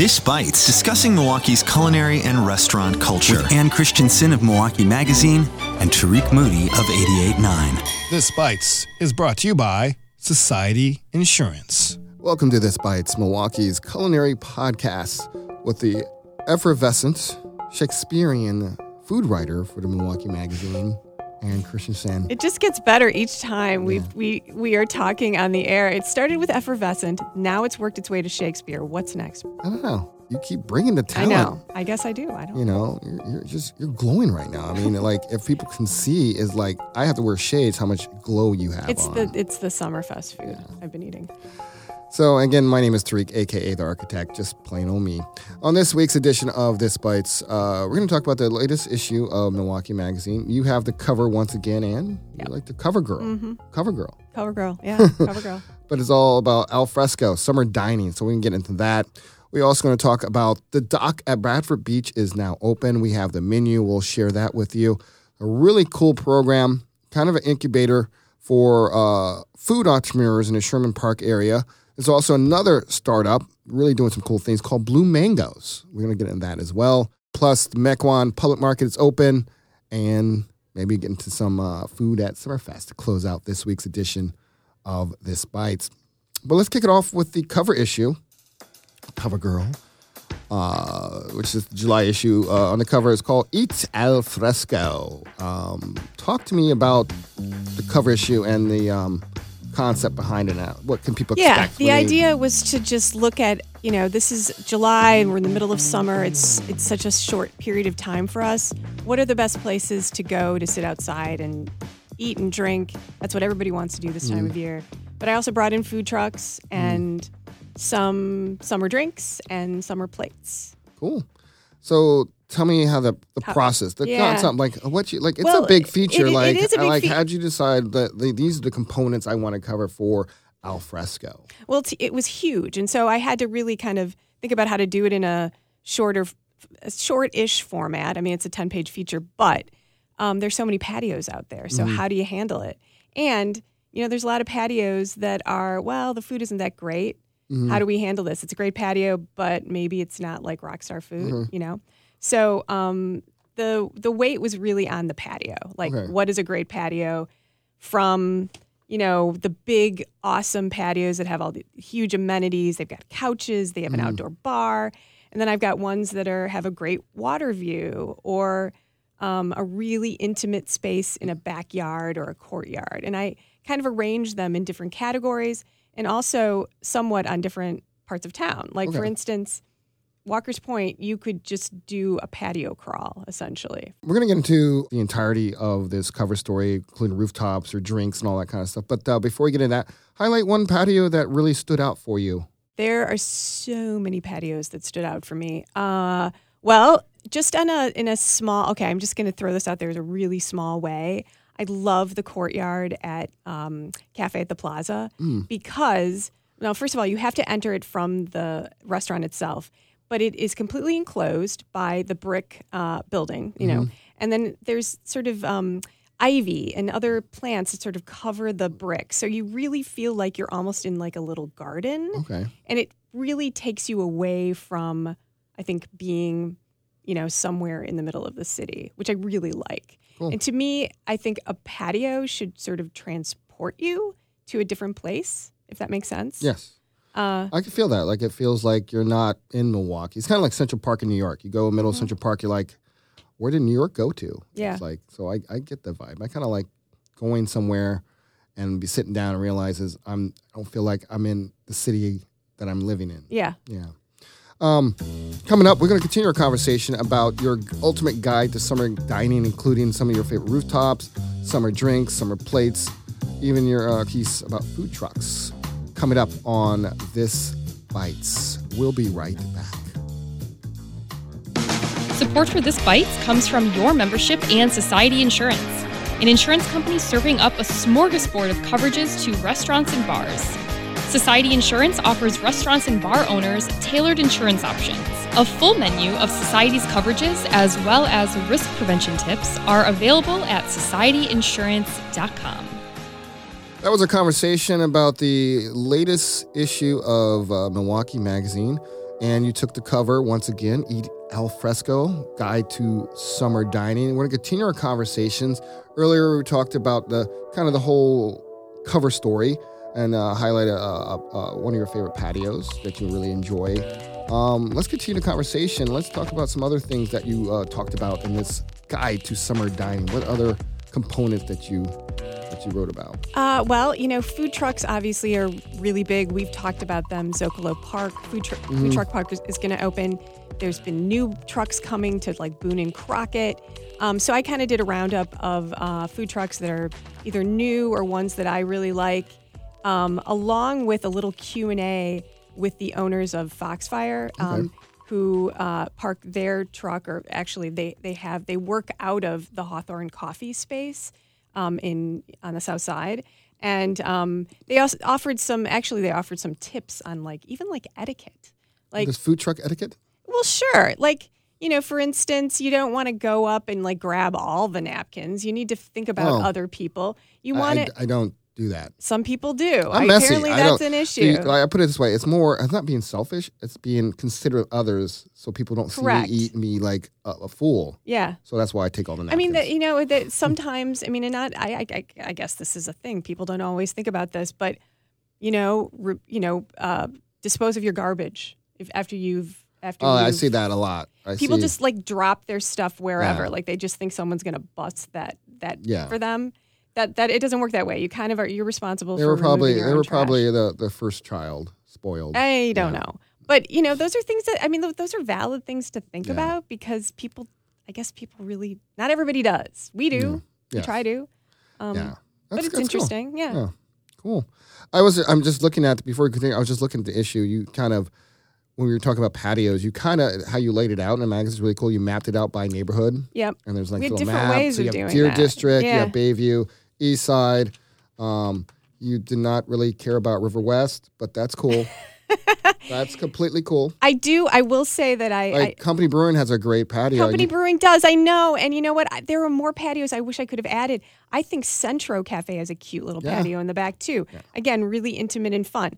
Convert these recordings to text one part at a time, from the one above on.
This Bites, discussing Milwaukee's culinary and restaurant culture. With Ann Christensen of Milwaukee Magazine and Tariq Moody of 88.9. This Bites is brought to you by Society Insurance. Welcome to This Bites, Milwaukee's culinary podcast with the effervescent Shakespearean food writer for the Milwaukee Magazine, Aaron Christensen. It just gets better each time we we we are talking on the air. It started with effervescent. Now it's worked its way to Shakespeare. What's next? I don't know. You keep bringing the talent. I know. I guess I do. I don't. You know, you're, you're just you're glowing right now. I mean, like if people can see, is like I have to wear shades. How much glow you have It's on. the it's the Summerfest food I've been eating. So again, my name is Tariq, aka the Architect, just plain old me. On this week's edition of This Bites, uh, we're going to talk about the latest issue of Milwaukee Magazine. You have the cover once again, and Yep. you like the cover girl, Mm-hmm. cover girl. Cover girl. Yeah. Cover girl. But it's all about al fresco, summer dining. So we can get into that. We're also going to talk about the dock at Bradford Beach is now open. We have the menu. We'll share that with you. A really cool program, kind of an incubator for uh, food entrepreneurs in the Sherman Park area. There's also another startup really doing some cool things called Blue Mangoes. We're going to get into that as well. Plus, the Mequon Public Market is open, and maybe get into some uh, food at Summerfest to close out this week's edition of This Bites. But let's kick it off with the cover issue, Cover Girl, uh, which is the July issue. Uh, on the cover is called Eat al Fresco. Um, talk to me about the cover issue and the um, concept behind it. Now. What can people Yeah. expect? The when they- idea was to just look at you know this is July and we're in the middle of summer. It's it's such a short period of time for us. What are the best places to go to sit outside and eat and drink? That's what everybody wants to do this time mm. of year. But I also brought in food trucks mm. and some summer drinks and summer plates. Cool. So tell me how the, the How- process, the yeah. concept, like what you like. It's Well, a big feature. it like, is a big like, fe- how'd you decide that the, these are the components I want to cover for al fresco? Well, it was huge, and so I had to really kind of think about how to do it in a shorter, a short-ish format. I mean, it's a ten-page feature, but um, there's so many patios out there. So mm-hmm. how do you handle it? And you know, there's a lot of patios that are well, the food isn't that great. How mm-hmm. do we handle this? It's a great patio, but maybe it's not like rockstar food. Mm-hmm. You know, so um, the the weight was really on the patio. Like, Okay. what is a great patio? From you know the big awesome patios that have all the huge amenities. They've got couches. They have an outdoor bar, and then I've got ones that are have a great water view or um, a really intimate space in a backyard or a courtyard. And I kind of arrange them in different categories and also somewhat on different parts of town. Like, for instance, Walker's Point, you could just do a patio crawl essentially. We're going to get into the entirety of this cover story, including rooftops or drinks and all that kind of stuff. But uh, before we get into that, highlight one patio that really stood out for you. There are so many patios that stood out for me. Uh, well, just on a in a small. Okay, I'm just going to throw this out there as a really small way. I love the courtyard at um, Cafe at the Plaza because now, first of all, you have to enter it from the restaurant itself, but it is completely enclosed by the brick uh, building. You know, and then there's sort of um, ivy and other plants that sort of cover the brick, so you really feel like you're almost in like a little garden Okay. and it really takes you away from i think being you know somewhere in the middle of the city which i really like Cool. and to me i think a patio should sort of transport you to a different place if that makes sense Yes. Uh, I can feel that. Like it feels like you're not in Milwaukee. It's kind of like Central Park in New York. You go in the middle of Central Park, you're like, where did New York go to? Mm-hmm. Yeah. It's like, so I, I get the vibe. I kind of like going somewhere and be sitting down and realizes I'm, I don't feel like I'm in the city that I'm living in. yeah Yeah. Um, coming up, we're going to continue our conversation about your ultimate guide to summer dining, including some of your favorite rooftops, summer drinks, summer plates, even your uh, piece about food trucks. Coming up on This Bites. We'll be right back. Support for This Bites comes from your membership and Society Insurance, an insurance company serving up a smorgasbord of coverages to restaurants and bars. Society Insurance offers restaurants and bar owners tailored insurance options. A full menu of Society's coverages, as well as risk prevention tips, are available at societyinsurance.com. That was a conversation about the latest issue of uh, Milwaukee Magazine. and you took the cover once again. Eat al fresco guide to summer dining. We're going to continue our conversations. Earlier, we talked about the kind of the whole cover story and uh, highlight uh, uh, uh, one of your favorite patios that you really enjoy. Um, let's continue the conversation. Let's talk about some other things that you uh, talked about in this guide to summer dining. What other components that you you wrote about? Uh, well, you know, food trucks obviously are really big. We've talked about them. Zocalo Park, food, tr- food truck park is, is going to open. There's been new trucks coming to like Boone and Crockett. Um, so I kind of did a roundup of uh, food trucks that are either new or ones that I really like, um, along with a little Q and A with the owners of Foxfire. Um, Who uh, park their truck, or actually they they have they work out of the Hawthorne Coffee space um, in on the south side, and um, they also offered some. Actually, they offered some tips on like even like etiquette. Like, This food truck etiquette? well, sure. Like, you know, for instance, you don't want to go up and like grab all the napkins. You need to think about Oh. other people. You I, want I, to. I don't do that. Some people do. I'm messy. Apparently, that's an See, issue. I put it this way: it's more. It's not being selfish. It's being considerate of others, so people don't Correct. see me eat me like a, a fool. yeah. So that's why I take all the I mean, that you know, that sometimes, I mean, and not, I, I, I- I guess this is a thing. People don't always think about this, but you know, re, you know, uh, dispose of your garbage if after you've after. oh, I see that a lot. I People see, just like drop their stuff wherever. Yeah. Like they just think someone's gonna bust that that Yeah. for them. That that it doesn't work that way. You kind of are. You're responsible. they for were probably they were trash. probably the the first child spoiled. I don't Yeah. know. But you know, those are things that I mean, th- those are valid things to think Yeah. about because people, I guess, people really not everybody does. We do. We Yes. try to. Um, yeah, but it's that's cool. interesting. Yeah. Yeah. Cool. I was. I'm just looking at before you continue. I was just looking at the issue. You kind of when we were talking about patios, you kind of how you laid it out in the magazine is really cool. You mapped it out by neighborhood. Yep. and there's like We little different maps. ways so you of have doing Deer that. District, you have Bayview, East Side. Um, you did not really care about River West, but that's cool. that's completely cool. I do. I will say that I. Like I Company Brewing has a great patio. Company You- Brewing does. I know. And you know what? I, there are more patios I wish I could have added. I think Centro Cafe has a cute little Yeah. patio in the back too. Again, really intimate and fun.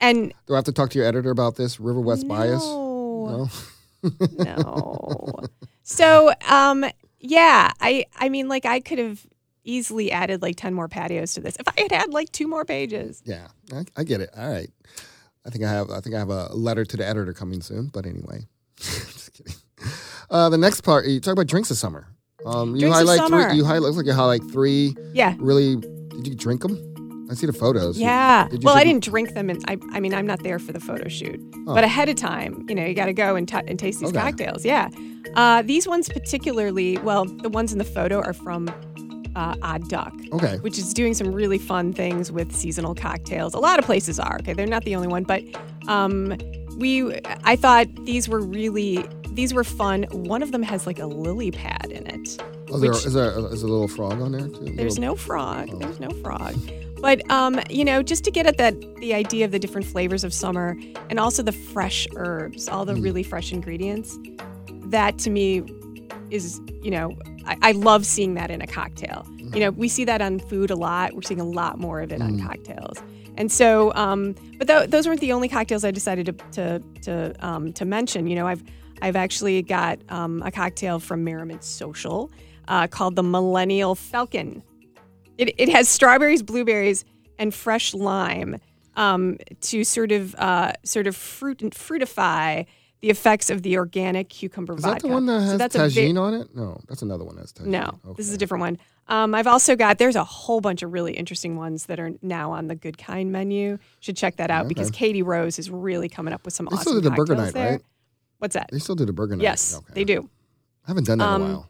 And Do I have to talk to your editor about this River West bias? no, No. no. so, um, yeah, I, I mean, like I could have easily added like ten more patios to this if I had had like two more pages. Yeah, I, I get it. All right. I think I have. I think I have a letter to the editor coming soon. But anyway, just kidding. Uh, the next part, you talk about drinks this summer. Um, you Drinks of highlight summer. three. You highlight. Looks like you highlight three. Yeah. Really? Did you drink them? I see the photos. Yeah. did you Well, I didn't drink them, and I, I mean, I'm not there for the photo shoot. Oh. But ahead of time, you know, you got to go and, t- and taste these Okay. cocktails. Yeah. Uh, these ones particularly, well, the ones in the photo are from uh, Odd Duck, Okay. which is doing some really fun things with seasonal cocktails. A lot of places are. Okay, they're not the only one, but um, we, I thought these were really, these were fun. One of them has like a lily pad in it. Oh, is, there, which- is there is a little frog on there too? There's Little- no frog. There's no frog. But um, you know, just to get at that the idea of the different flavors of summer and also the fresh herbs, all the really fresh ingredients, that to me is, you know, I, I love seeing that in a cocktail. You know, we see that on food a lot. We're seeing a lot more of it on cocktails. And so, um, but th- those weren't the only cocktails I decided to to to, um, to mention. You know, I've I've actually got um, a cocktail from Merriment Social uh, called the Millennial Falcon. It, it has strawberries, blueberries, and fresh lime um, to sort of uh, sort of fruit and fruitify the effects of the organic cucumber Is vodka. that the one that So has that's a ve- Tajín on it? No, that's another one that's Tajín. no, this is a different one. Um, I've also got there's a whole bunch of really interesting ones that are now on the Goodkind menu. Should check that out because Katie Rose is really coming up with some They awesome still do the burger night, there. right? What's that? They still do the burger night. Yes, Okay. they do. I haven't done that in a Um, while.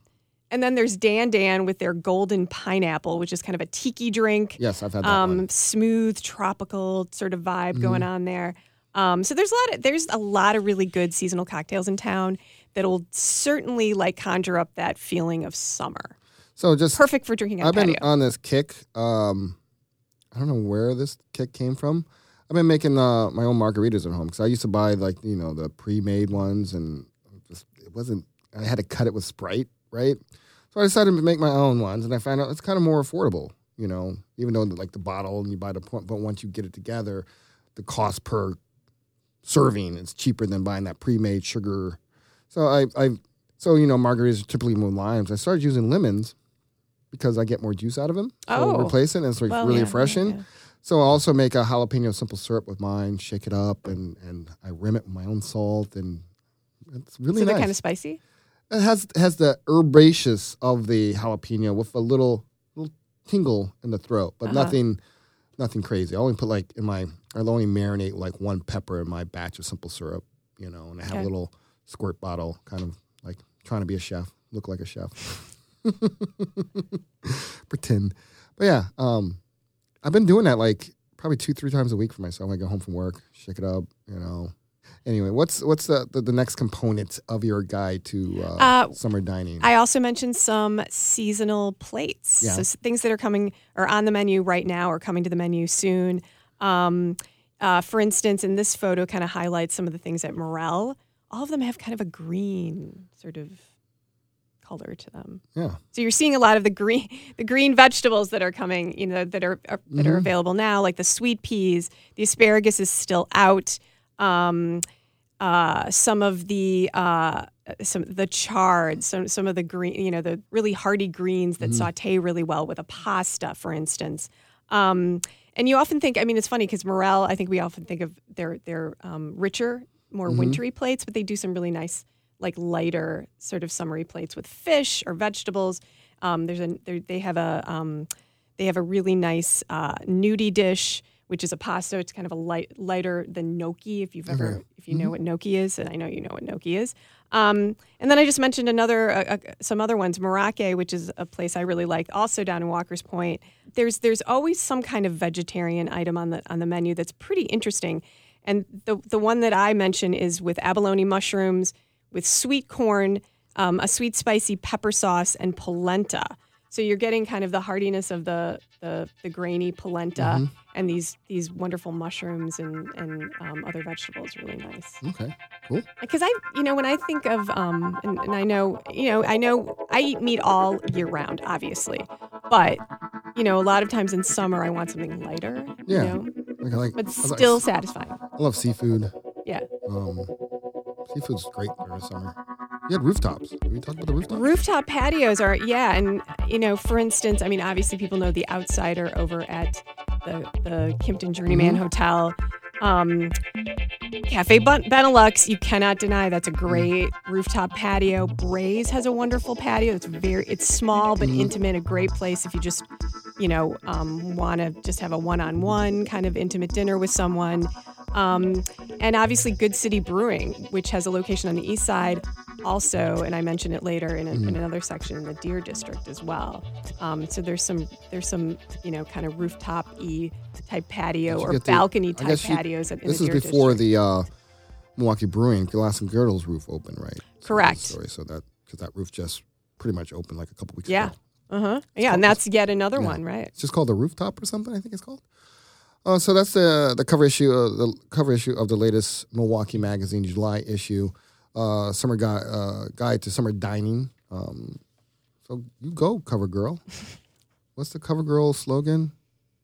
And then there's Dan Dan with their golden pineapple, which is kind of a tiki drink. Yes, I've had that um, smooth tropical sort of vibe Mm-hmm. going on there. Um, so there's a lot of there's a lot of really good seasonal cocktails in town that'll certainly like conjure up that feeling of summer. So just Perfect for drinking I've been patio. on this kick. Um, I don't know where this kick came from. I've been making uh, my own margaritas at home because I used to buy like you know the pre-made ones, and just, it wasn't. I had to cut it with Sprite, right? So I decided to make my own ones, and I found out it's kind of more affordable. You know, even though like the bottle and you buy the point, but once you get it together, the cost per serving. It's cheaper than buying that pre-made sugar. So I, I, so you know, margaritas are typically with limes. I started using lemons because I get more juice out of them. So Oh. replace it, and it's like Well, really yeah, refreshing. yeah. So I also make a jalapeno simple syrup with mine. Shake it up, and and I rim it with my own salt, and it's really so nice. they're kind of spicy. It has has the herbaceous of the jalapeno with a little little tingle in the throat, but Uh-huh. nothing nothing crazy. I only put like in my I only marinate like one pepper in my batch of simple syrup, you know, and I have Okay. a little squirt bottle, kind of like trying to be a chef, look like a chef, pretend. But yeah, um, I've been doing that like probably two three times a week for myself. I go home from work, shake it up, you know. Anyway, what's what's the, the, the next component of your guide to uh, Uh, summer dining? I also mentioned some seasonal plates. Yeah. So things that are coming or on the menu right now or coming to the menu soon. Um, uh, for instance, in this photo, kind of highlights some of the things at Morel. All of them have kind of a green sort of color to them. yeah. So you're seeing a lot of the green, the green vegetables that are coming, you know, that are, are that are available now, like the sweet peas. The asparagus is still out. Um, uh, some of the uh, some the chard, some some of the green, you know, the really hearty greens that saute really well with a pasta, for instance. Um, and you often think, I mean, it's funny because morel. I think we often think of their their um, richer, more wintry plates, but they do some really nice, like lighter sort of summery plates with fish or vegetables. Um, there's a they have a um, they have a really nice uh, gnudi dish, which is a pasta. It's kind of a light lighter than gnocchi. If you've ever if you know what gnocchi is, and I know you know what gnocchi is. Um, and then I just mentioned another uh, uh, some other ones, Morocco, which is a place I really like, also down in Walker's Point. There's there's always some kind of vegetarian item on the on the menu that's pretty interesting. And the the one that I mention is with abalone mushrooms, with sweet corn, um, a sweet spicy pepper sauce, and polenta. So you're getting kind of the heartiness of the the, the grainy polenta and these these wonderful mushrooms and and um, other vegetables. Really nice. Okay. Cool. Because I, you know, when I think of, um, and, and I know, you know, I know I eat meat all year round, obviously, but you know, a lot of times in summer I want something lighter, Yeah. you know, Like like. but I like- still satisfying. I love seafood. Yeah. Um, seafood's great during the summer. You had rooftops. You talked about the rooftops? Rooftop patios are, yeah, and you know, for instance, I mean, obviously people know the Outsider over at the the Kimpton Journeyman Hotel. Um, Cafe Benelux, you cannot deny that's a great rooftop patio. Braise has a wonderful patio. It's very, it's small but intimate. A great place if you just, you know, um, want to just have a one-on-one kind of intimate dinner with someone. Um, and obviously, Good City Brewing, which has a location on the east side, also, and I mentioned it later in, a, in another section in the Deer District as well. Um, so there's some there's some you know kind of rooftop e type patio or the- balcony-type you- patios at, in This the is Deer before District. the uh, Milwaukee Brewing Glass and Griddles roof opened, right? So Correct. Story. So that because that roof just pretty much opened like a couple weeks Yeah. ago. Uh huh. Yeah, and that's yet another Yeah. one, right? It's just called the rooftop or something. I think it's called. Uh, so that's the the cover issue of the cover issue of the latest Milwaukee Magazine July issue, uh, summer guide uh, guide to summer dining. Um, so you go, cover girl. What's the cover girl slogan?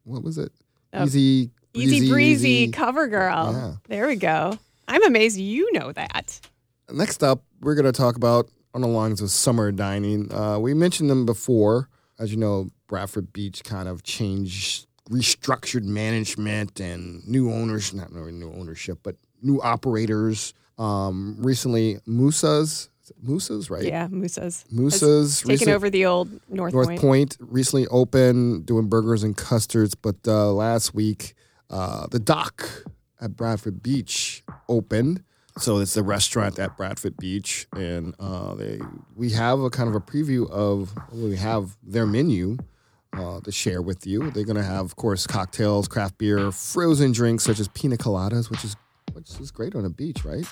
What was it? Oh, easy, Easy breezy easy. cover girl. Yeah. There we go. I'm amazed you know that. Next up, we're going to talk about on the lines of summer dining. Uh, we mentioned them before. As you know, Bradford Beach kind of changed, restructured management and new owners, not new ownership, but new operators. Um, recently, Musa's, Musa's, right? Yeah, Musa's. Musa's Taking over the old North, North Point. Point. recently opened doing burgers and custards, but uh, last week uh, the dock at Bradford Beach opened. So it's the restaurant at Bradford Beach, and uh, they we have a kind of a preview of we have their menu uh, to share with you. They're gonna have, of course, cocktails, craft beer, frozen drinks such as pina coladas, which is which is great on a beach, right?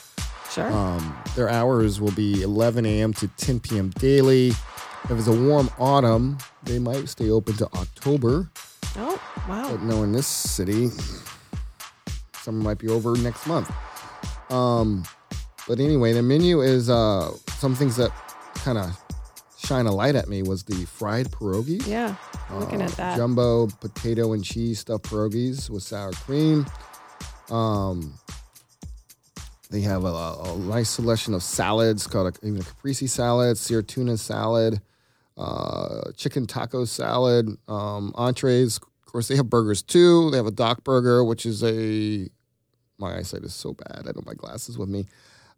Sure. Um, their hours will be 11 a.m. to 10 p.m. daily. If it's a warm autumn, they might stay open to October. oh, wow. But no, in this city, summer might be over next month. Um, but anyway, the menu is uh, some things that kind of shine a light at me was the fried pierogies. Yeah, I'm looking Uh, at that. Jumbo potato and cheese stuffed pierogies with sour cream. Um, They have a, a nice selection of salads called a, even a caprese salad, sear tuna salad, uh, chicken taco salad, um, entrees. Of course, they have burgers too. They have a Dock burger, which is a my eyesight is so bad. I don't have my glasses with me.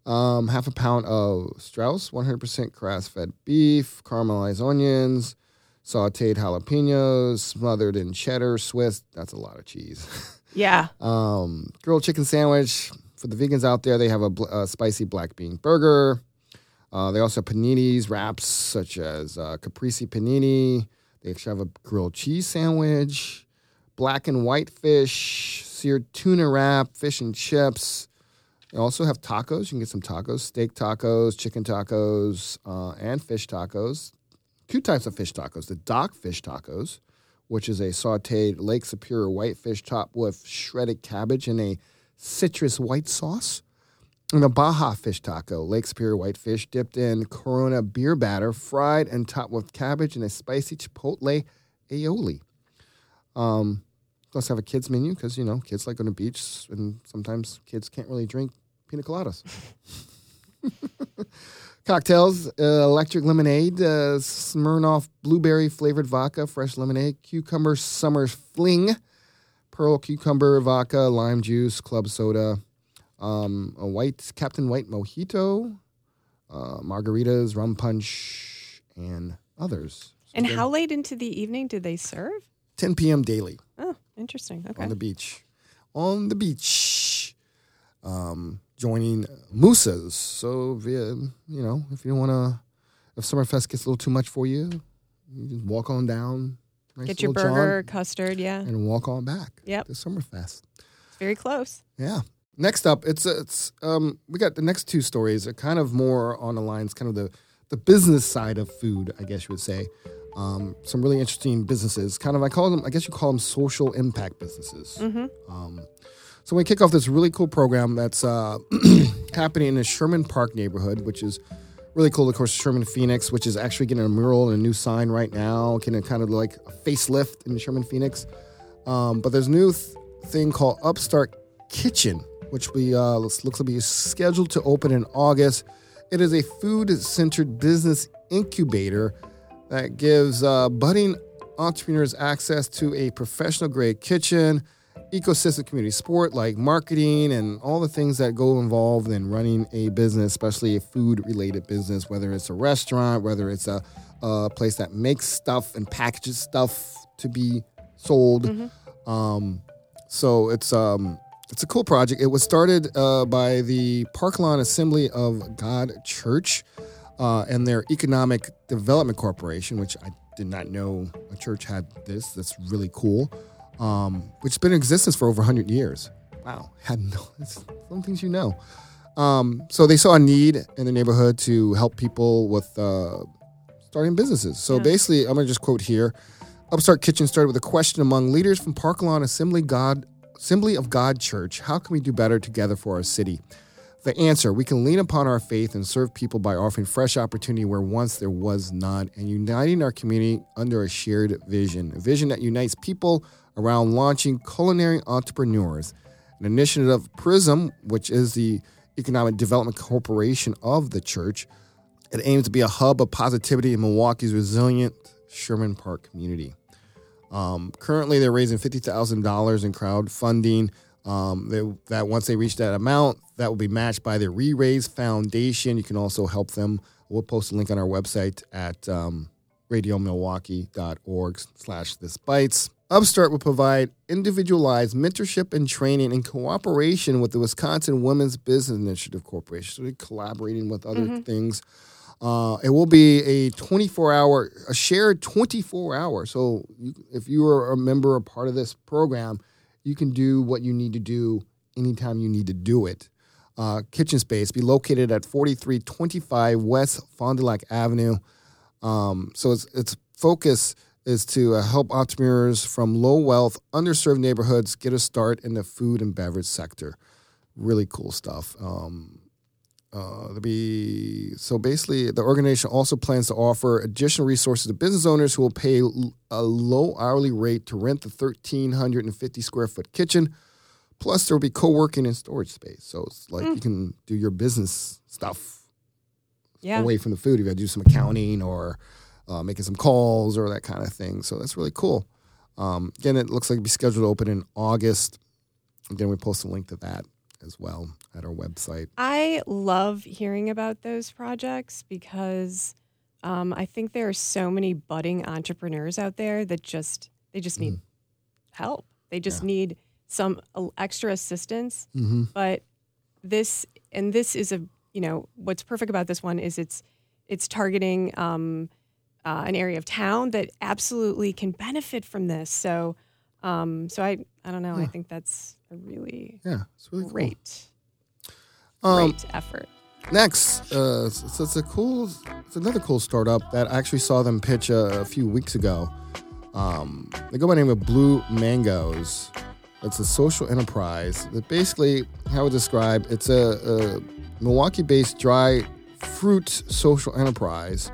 Um, half a pound of Strauss 100% grass fed beef, caramelized onions, sauteed jalapenos, smothered in cheddar, Swiss. That's a lot of cheese. Yeah. um, grilled chicken sandwich. For the vegans out there, they have a, bl- a spicy black bean burger. Uh, they also have paninis, wraps such as uh, caprese panini. They actually have a grilled cheese sandwich, black and white fish, seared tuna wrap, fish and chips. They also have tacos. You can get some tacos, steak tacos, chicken tacos, uh, and fish tacos. Two types of fish tacos. The dock fish tacos, which is a sauteed Lake Superior whitefish topped with shredded cabbage and a citrus white sauce. And a Baja fish taco, Lake Superior whitefish dipped in Corona beer batter, fried and topped with cabbage and a spicy chipotle aioli. Um, let's have a kids menu because you know kids like going to the beach, and sometimes kids can't really drink pina coladas. Cocktails: uh, electric lemonade, uh, Smirnoff blueberry flavored vodka, fresh lemonade, cucumber summer fling, pearl cucumber vodka, lime juice, club soda, um, a white Captain White mojito, uh, margaritas, rum punch, and others. So And how late into the evening do they serve? 10 p.m. daily Oh, interesting. Okay. on the beach. On the beach. Um, joining Moose's. So, you know, if you don't want to, if Summerfest gets a little too much for you, you just walk on down. Nice Get your burger, custard. Yeah. and walk on back Yep. to Summerfest. It's very close. Yeah. Next up, it's it's um we got the next two stories are kind of more on the lines, kind of the the business side of food, I guess you would say. Um, some really interesting businesses, kind of I call them, I guess you call them social impact businesses. Um, so we kick off this really cool program that's uh, happening in the Sherman Park neighborhood, which is really cool. Of course, Sherman Phoenix, which is actually getting a mural and a new sign right now, getting kind of like a facelift in Sherman Phoenix. Um, but there's a new th- thing called Upstart Kitchen, which we uh, looks, looks to be scheduled to open in August. It is a food-centered business incubator that gives uh, budding entrepreneurs access to a professional-grade kitchen, ecosystem community sport like marketing and all the things that go involved in running a business, especially a food-related business, whether it's a restaurant, whether it's a, a place that makes stuff and packages stuff to be sold. Um, so it's um, it's a cool project. It was started uh, by the Parklawn Assembly of God Church uh, and their Economic Development Corporation, which I did not know a church had this. That's really cool. Um, which has been in existence for over 100 years. Wow, had no. It's some things you know. Um, so they saw a need in the neighborhood to help people with uh, starting businesses. So Yeah. basically, I'm gonna just quote here. Upstart Kitchen started with a question among leaders from Parklawn Assembly God Assembly of God Church. How can we do better together for our city? The answer we can lean upon our faith and serve people by offering fresh opportunity where once there was none and uniting our community under a shared vision. A vision that unites people around launching culinary entrepreneurs. An initiative of PRISM, which is the Economic Development Corporation of the church, it aims to be a hub of positivity in Milwaukee's resilient Sherman Park community. Um, currently, they're raising fifty thousand dollars in crowdfunding. Um, they, that once they reach that amount, that will be matched by the Re-Raise Foundation. You can also help them. We'll post a link on our website at um, radiomilwaukee.org slash this bites. Upstart will provide individualized mentorship and training in cooperation with the Wisconsin Women's Business Initiative Corporation. So they're collaborating with other things. Uh, it will be a 24 hour, a shared 24 hour. So you, if you are a member or part of this program, you can do what you need to do anytime you need to do it. Uh, kitchen space be located at 4325 West Fond du Lac Avenue. Um, so its its focus is to uh, help entrepreneurs from low wealth, underserved neighborhoods get a start in the food and beverage sector. Really cool stuff. Um, uh, to be so basically, the organization also plans to offer additional resources to business owners who will pay a low hourly rate to rent the 1,350 square foot kitchen. Plus, there will be co-working and storage space, so it's like you can do your business stuff Yeah. away from the food. if You got to do some accounting or uh, making some calls or that kind of thing. So that's really cool. Um, again, it looks like it'll be scheduled to open in August. Again, we post a link to that as well at our website. I love hearing about those projects because um, I think there are so many budding entrepreneurs out there that just they just need help. They just need some uh, extra assistance. Mm-hmm. But this and this is a you know what's perfect about this one is it's it's targeting um, uh, an area of town that absolutely can benefit from this. So um, so I I don't know. I think that's a really Yeah, it's really great cool. Um, great effort. Next, uh, so it's a cool, it's another cool startup that I actually saw them pitch a, a few weeks ago. Um, they go by the name of Blue Mangoes. It's a social enterprise that basically, how I would describe, it's a, a Milwaukee-based dry fruit social enterprise.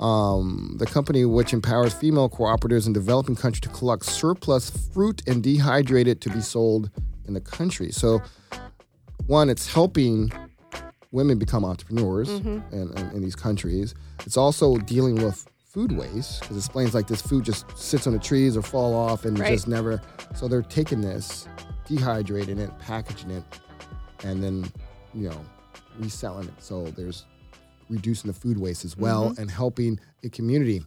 Um, the company which empowers female cooperatives in developing countries to collect surplus fruit and dehydrate it to be sold in the country. So, one, it's helping women become entrepreneurs in, in, in these countries. It's also dealing with food waste because it explains like this food just sits on the trees or fall off and Right. just never. So they're taking this, dehydrating it, packaging it, and then you know reselling it. So there's reducing the food waste as well and helping the community.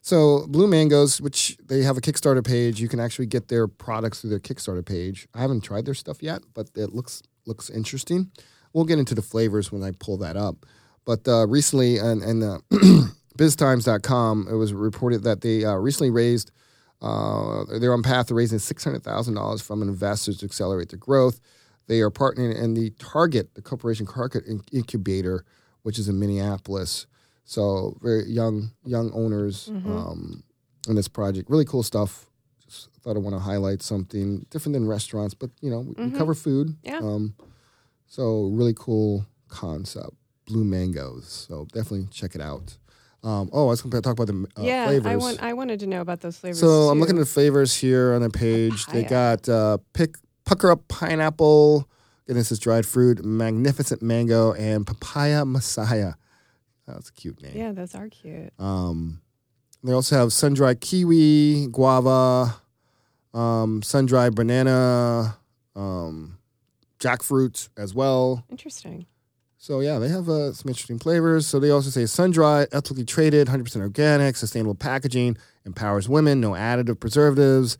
So Blue Mangoes, which they have a Kickstarter page, you can actually get their products through their Kickstarter page. I haven't tried their stuff yet, but it looks looks interesting. We'll get into the flavors when I pull that up. But uh, recently, and and uh, BizTimes.com, it was reported that they uh, recently raised. Uh, they're on path to raising six hundred thousand dollars from investors to accelerate their growth. They are partnering in the Target, the Corporation Target In- Incubator, which is in Minneapolis. So very young young owners um, in this project. Really cool stuff. Just thought I want to highlight something different than restaurants, but you know we, we cover food. Yeah. Um, so really cool concept. Blue mangoes. So definitely check it out. Um, oh, I was going to talk about the uh, yeah, flavors. I want I wanted to know about those flavors. So I'm looking at the flavors here on the page. They got uh, pick pucker up pineapple. And this is dried fruit, magnificent mango, and papaya messiah. That's a cute name. Yeah, those are cute. Um, they also have sun dried kiwi, guava, um, sun dried banana, um, jackfruit as well. Interesting. So yeah, they have uh, some interesting flavors. So they also say sun dried, ethically traded, 100% organic, sustainable packaging, empowers women, no additive preservatives,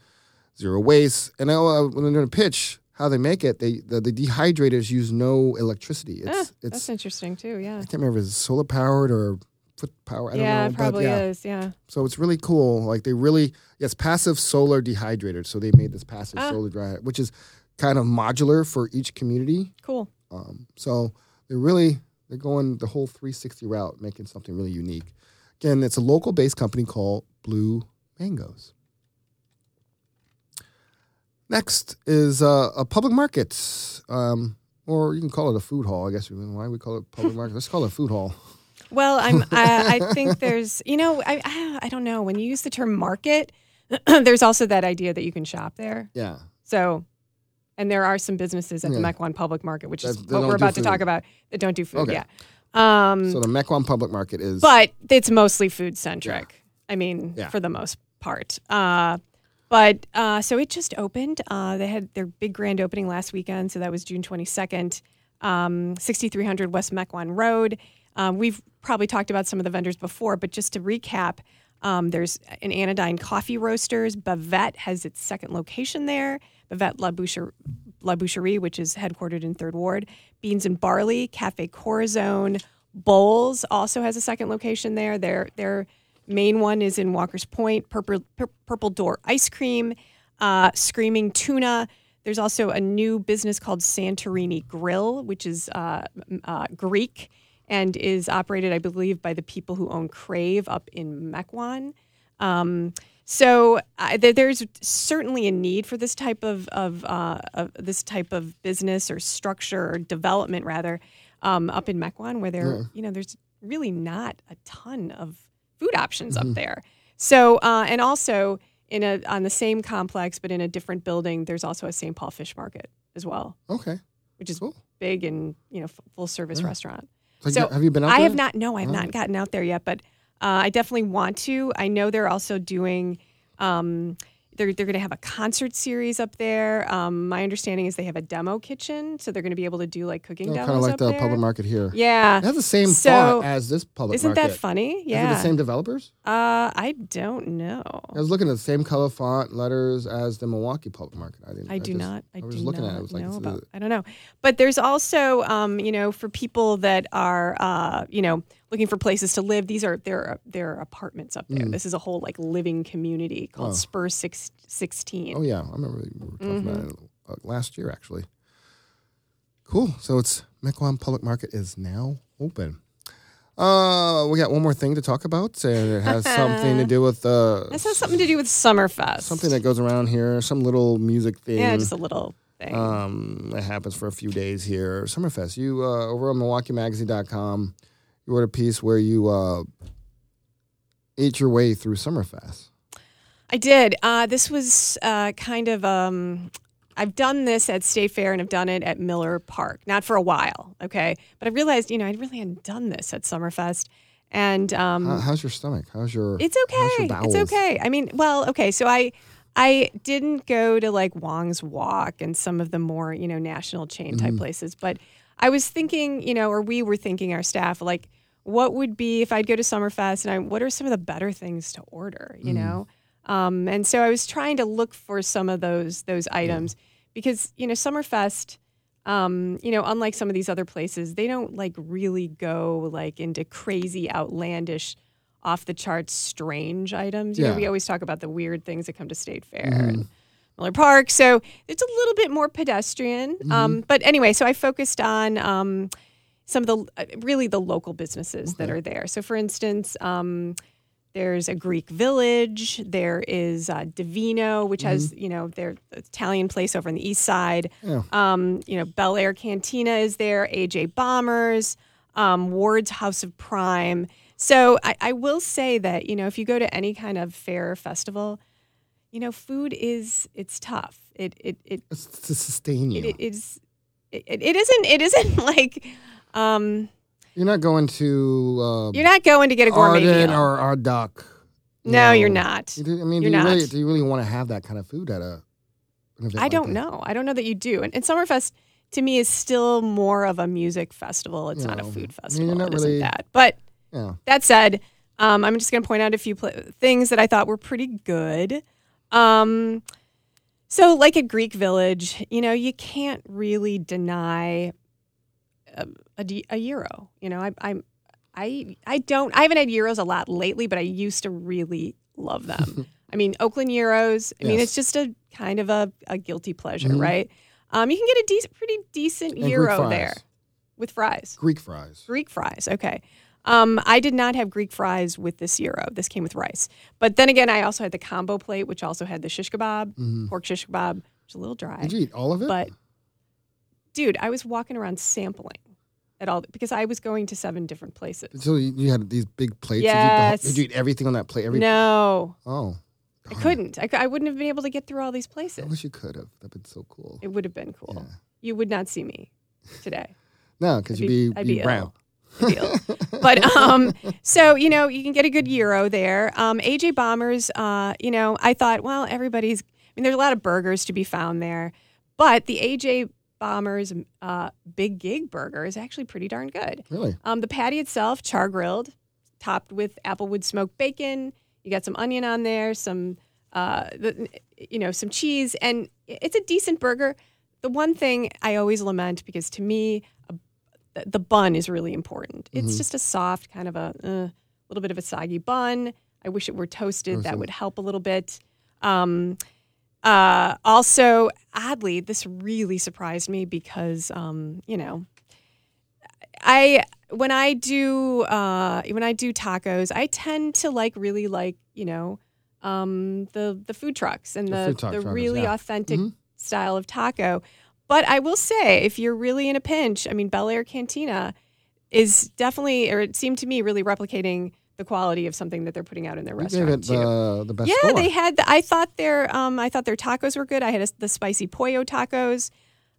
zero waste. And now uh, when they're doing a pitch, how they make it, they the, the dehydrators use no electricity. It's Ah, it's that's interesting too. Yeah. I can't remember if it's solar powered or foot power. I don't yeah, know. it but probably yeah. is. Yeah. So it's really cool. Like they really, yes, passive solar dehydrator. So they made this passive Ah. solar dryer, which is kind of modular for each community. Cool. Um, so they're really they're going the whole 360 route, making something really unique. Again, it's a local based company called Blue Mangoes. Next is uh, a public market, um, or you can call it a food hall. I guess why we call it public market? Let's call it a food hall. Well, I'm. I, I think there's. You know, I, I don't know. When you use the term market, there's also that idea that you can shop there. Yeah, So, and there are some businesses at the Yeah. Mequon Public Market, which is That- that what we're about to talk about, that don't do food. Okay. Yeah. Um, so the Mequon Public Market is but it's mostly food centric. I mean, Yeah. for the most part. Uh, but uh, so it just opened. Uh, they had their big grand opening last weekend, so that was June 22nd, um, 6300 West Mequon Road. Um, we've probably talked about some of the vendors before, but just to recap, um, there's an Anodyne Coffee Roasters. Bavette has its second location there. Bavette La, Boucher, La Boucherie, which is headquartered in Third Ward. Beans and Barley, Cafe Corazon. Bowls also has a second location there. Their their main one is in Walker's Point. Purple, Purple Door Ice Cream, uh, Screaming Tuna. There's also a new business called Santorini Grill, which is uh, uh, Greek and is operated, I believe, by the people who own Crave up in Mequon. Um, so uh, there, there's certainly a need for this type of, of, uh, of this type of business or structure or development rather um, up in Mequon, where there you know there's really not a ton of food options up there. So uh, and also in a on the same complex, but in a different building, there's also a St. Paul Fish Market as well, Okay. which is Cool. big and you know f- full service restaurant. So, So have you been out I there? have not. No, I have Oh. not gotten out there yet, but uh, I definitely want to. I know they're also doing. Um, they're they're going to have a concert series up there. Um, my understanding is they have a demo kitchen, so they're going to be able to do like cooking Oh, demos kind of like the there. public market here. Yeah, It has the same So, thought as this public Isn't market. that funny? Is it Yeah. the same developers? Uh, I don't know. I was looking at the same color font letters as the Milwaukee public market. I didn't. I do just- not. I, I was do looking not at it. I was like, know about. I don't know, but there's also, um, you know, for people that are, uh, you know, looking for places to live. These are there. There are apartments up there. This is a whole like living community called Mm. Oh. Spur Six, Sixteen. Oh yeah, I remember we were talking about Mm-hmm. it uh, last year actually. Cool. So it's Mequon Public Market is now open. Uh, we got one more thing to talk about, and it has something to do with uh, This has something to do with Summerfest. something that goes around here, some little music thing. yeah, just a little thing. um, that happens for a few days here. Summerfest. You uh, over on MilwaukeeMagazine.com, you wrote a piece where you uh, ate your way through Summerfest. I did. Uh, this was uh, kind of. Um, I've done this at State Fair and I've done it at Miller Park. Not for a while, okay. But I realized, you know, I really hadn't done this at Summerfest, and um, How, how's your stomach? How's your? It's how's your okay. It's okay. I mean, well, okay. So I I didn't go to like Wong's Wok and some of the more, you know, national chain type Mm-hmm. places, but I was thinking, you know, or we were thinking our staff like what would be if I'd go to Summerfest and I what are some of the better things to order, you Mm-hmm. know? Um, and so I was trying to look for some of those those items because, you know, Summerfest um, you know, unlike some of these other places, they don't like really go like into crazy, outlandish, off the charts, strange items. You know, Yeah. we always talk about the weird things that come to State Fair and Miller Park. So it's a little bit more pedestrian. Um, but anyway, so I focused on um, some of the uh, really the local businesses that are there. So, for instance, um, there's a Greek village. There is uh, Divino, which has you know their Italian place over on the east side. Yeah. Um, you know, Bel Air Cantina is there. AJ Bombers, um, Ward's House of Prime. So I, I will say that you know if you go to any kind of fair or festival, you know, food is it's tough. It it it It's to sustain you. it, it is it, it isn't it isn't like um You're not going to. Uh, you're not going to get a gourmet Ardent meal. or our duck. you no, you're not. I mean, You're do you, not. really, do you really want to have that kind of food at a? I don't know. I don't know that you do. And, and Summerfest to me is still more of a music festival. It's not a No. I food mean, festival. you're not It isn't that. But Yeah. that said, um, I'm just going to point out a few pl- things that I thought were pretty good. Um, so, like at Greek Village, you know, you can't really deny a, a, d- a gyro. You know, I, I'm, I, I don't. I haven't had gyros a lot lately, but I used to really love them. I mean, Oakland euros. I mean, it's just a kind of a, a guilty pleasure, right? Um, you can get a decent, pretty decent And gyro there with fries. Greek fries. Greek fries. Okay. Um, I did not have Greek fries with this gyro. This came with rice. But then again, I also had the combo plate, which also had the shish kebab, pork shish kebab, which is a little dry. Mm-hmm. Did you eat all of it? But dude, I was walking around sampling at all because I was going to seven different places. so you, you had these big plates. Yes. Did you, eat whole- did you eat everything on that plate? Every, No, Oh, I couldn't. I, I wouldn't have been able to get through all these places. I wish you could have. That'd been so cool. It would have been cool. Yeah. You would not see me today. No, because you'd be- be, I'd be be brown. but um, so you know, you can get a good gyro there. Um, AJ Bombers, uh, you know, I thought, well, everybody's. I mean, there's a lot of burgers to be found there, but the AJ Bombers uh, Big Gig Burger is actually pretty darn good. Really? Um, the patty itself, char grilled, topped with applewood smoked bacon. You got some onion on there, some, uh, the, you know, some cheese, and it's a decent burger. The one thing I always lament because to me, a, the bun is really important. It's just a soft kind of a uh, little bit of a soggy bun. I wish it were toasted. That would help a little bit. Um, uh, also, oddly, this really surprised me because, um, you know, I when I do uh, when I do tacos, I tend to like really like you know um, the the food trucks and The the truck the truckers, really yeah. authentic Mhm. style of taco. But I will say, if you're really in a pinch, I mean, Bel Air Cantina is definitely, or it seemed to me, really replicating the quality of something that they're putting out in their You gave restaurant it too. the, the best yeah, score. they had. The, I thought their um, I thought their tacos were good. I had a, the spicy pollo tacos,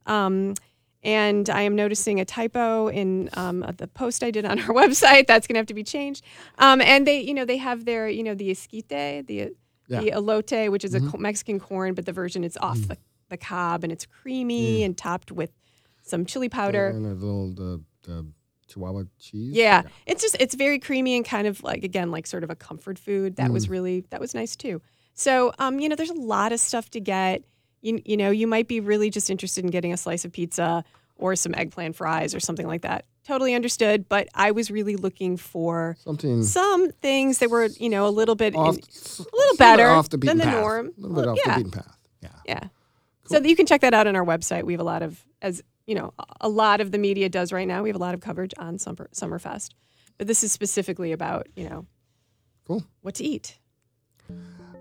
um, and I am noticing a typo in um, the post I did on our website. That's going to have to be changed. Um, and they, you know, they have their, you know, the esquite, the Yeah. the elote, which is a Mexican corn, but the version it's off the, the cob and it's creamy and topped with some chili powder. And a little the, the Chihuahua cheese. Yeah. It's just it's very creamy and kind of like again like sort of a comfort food. That was really that was nice too. So um you know there's a lot of stuff to get. You you know you might be really just interested in getting a slice of pizza or some eggplant fries or something like that. Totally understood, but I was really looking for Something some things that were you know a little bit off, in- a little better off the than the path. norm. A little bit off yeah. the beaten path. Yeah. yeah. So you can check that out on our website. We have a lot of, as you know, a lot of the media does right now. We have a lot of coverage on Summer Summerfest, but this is specifically about you know, Cool. what to eat.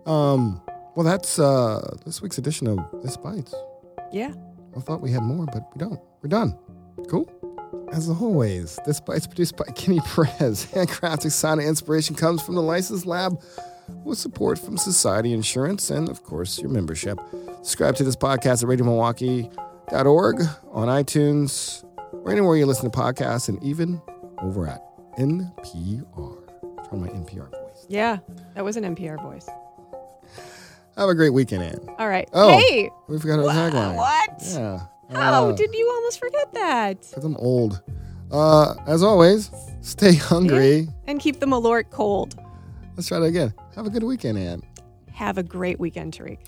Um. Well, that's uh this week's edition of This Bites. Yeah. I thought we had more, but we don't. We're done. Cool. As always, this bite's produced by Kenny Perez. Handcrafted sound and inspiration comes from the Listening Lab with support from Society Insurance and, of course, your membership. Subscribe to this podcast at radiomilwaukee.org, on iTunes, or anywhere you listen to podcasts, and even over at NPR. Try my NPR voice. Yeah. That was an NPR voice. Have a great weekend, Ann. All right. Oh, Hey. we forgot our tagline. What? Yeah. How Uh, did you almost forget that? Because I'm old. Uh, as always, stay hungry. And keep the Malort cold. Let's try that again. Have a good weekend, Ann. Have a great weekend, Tarik.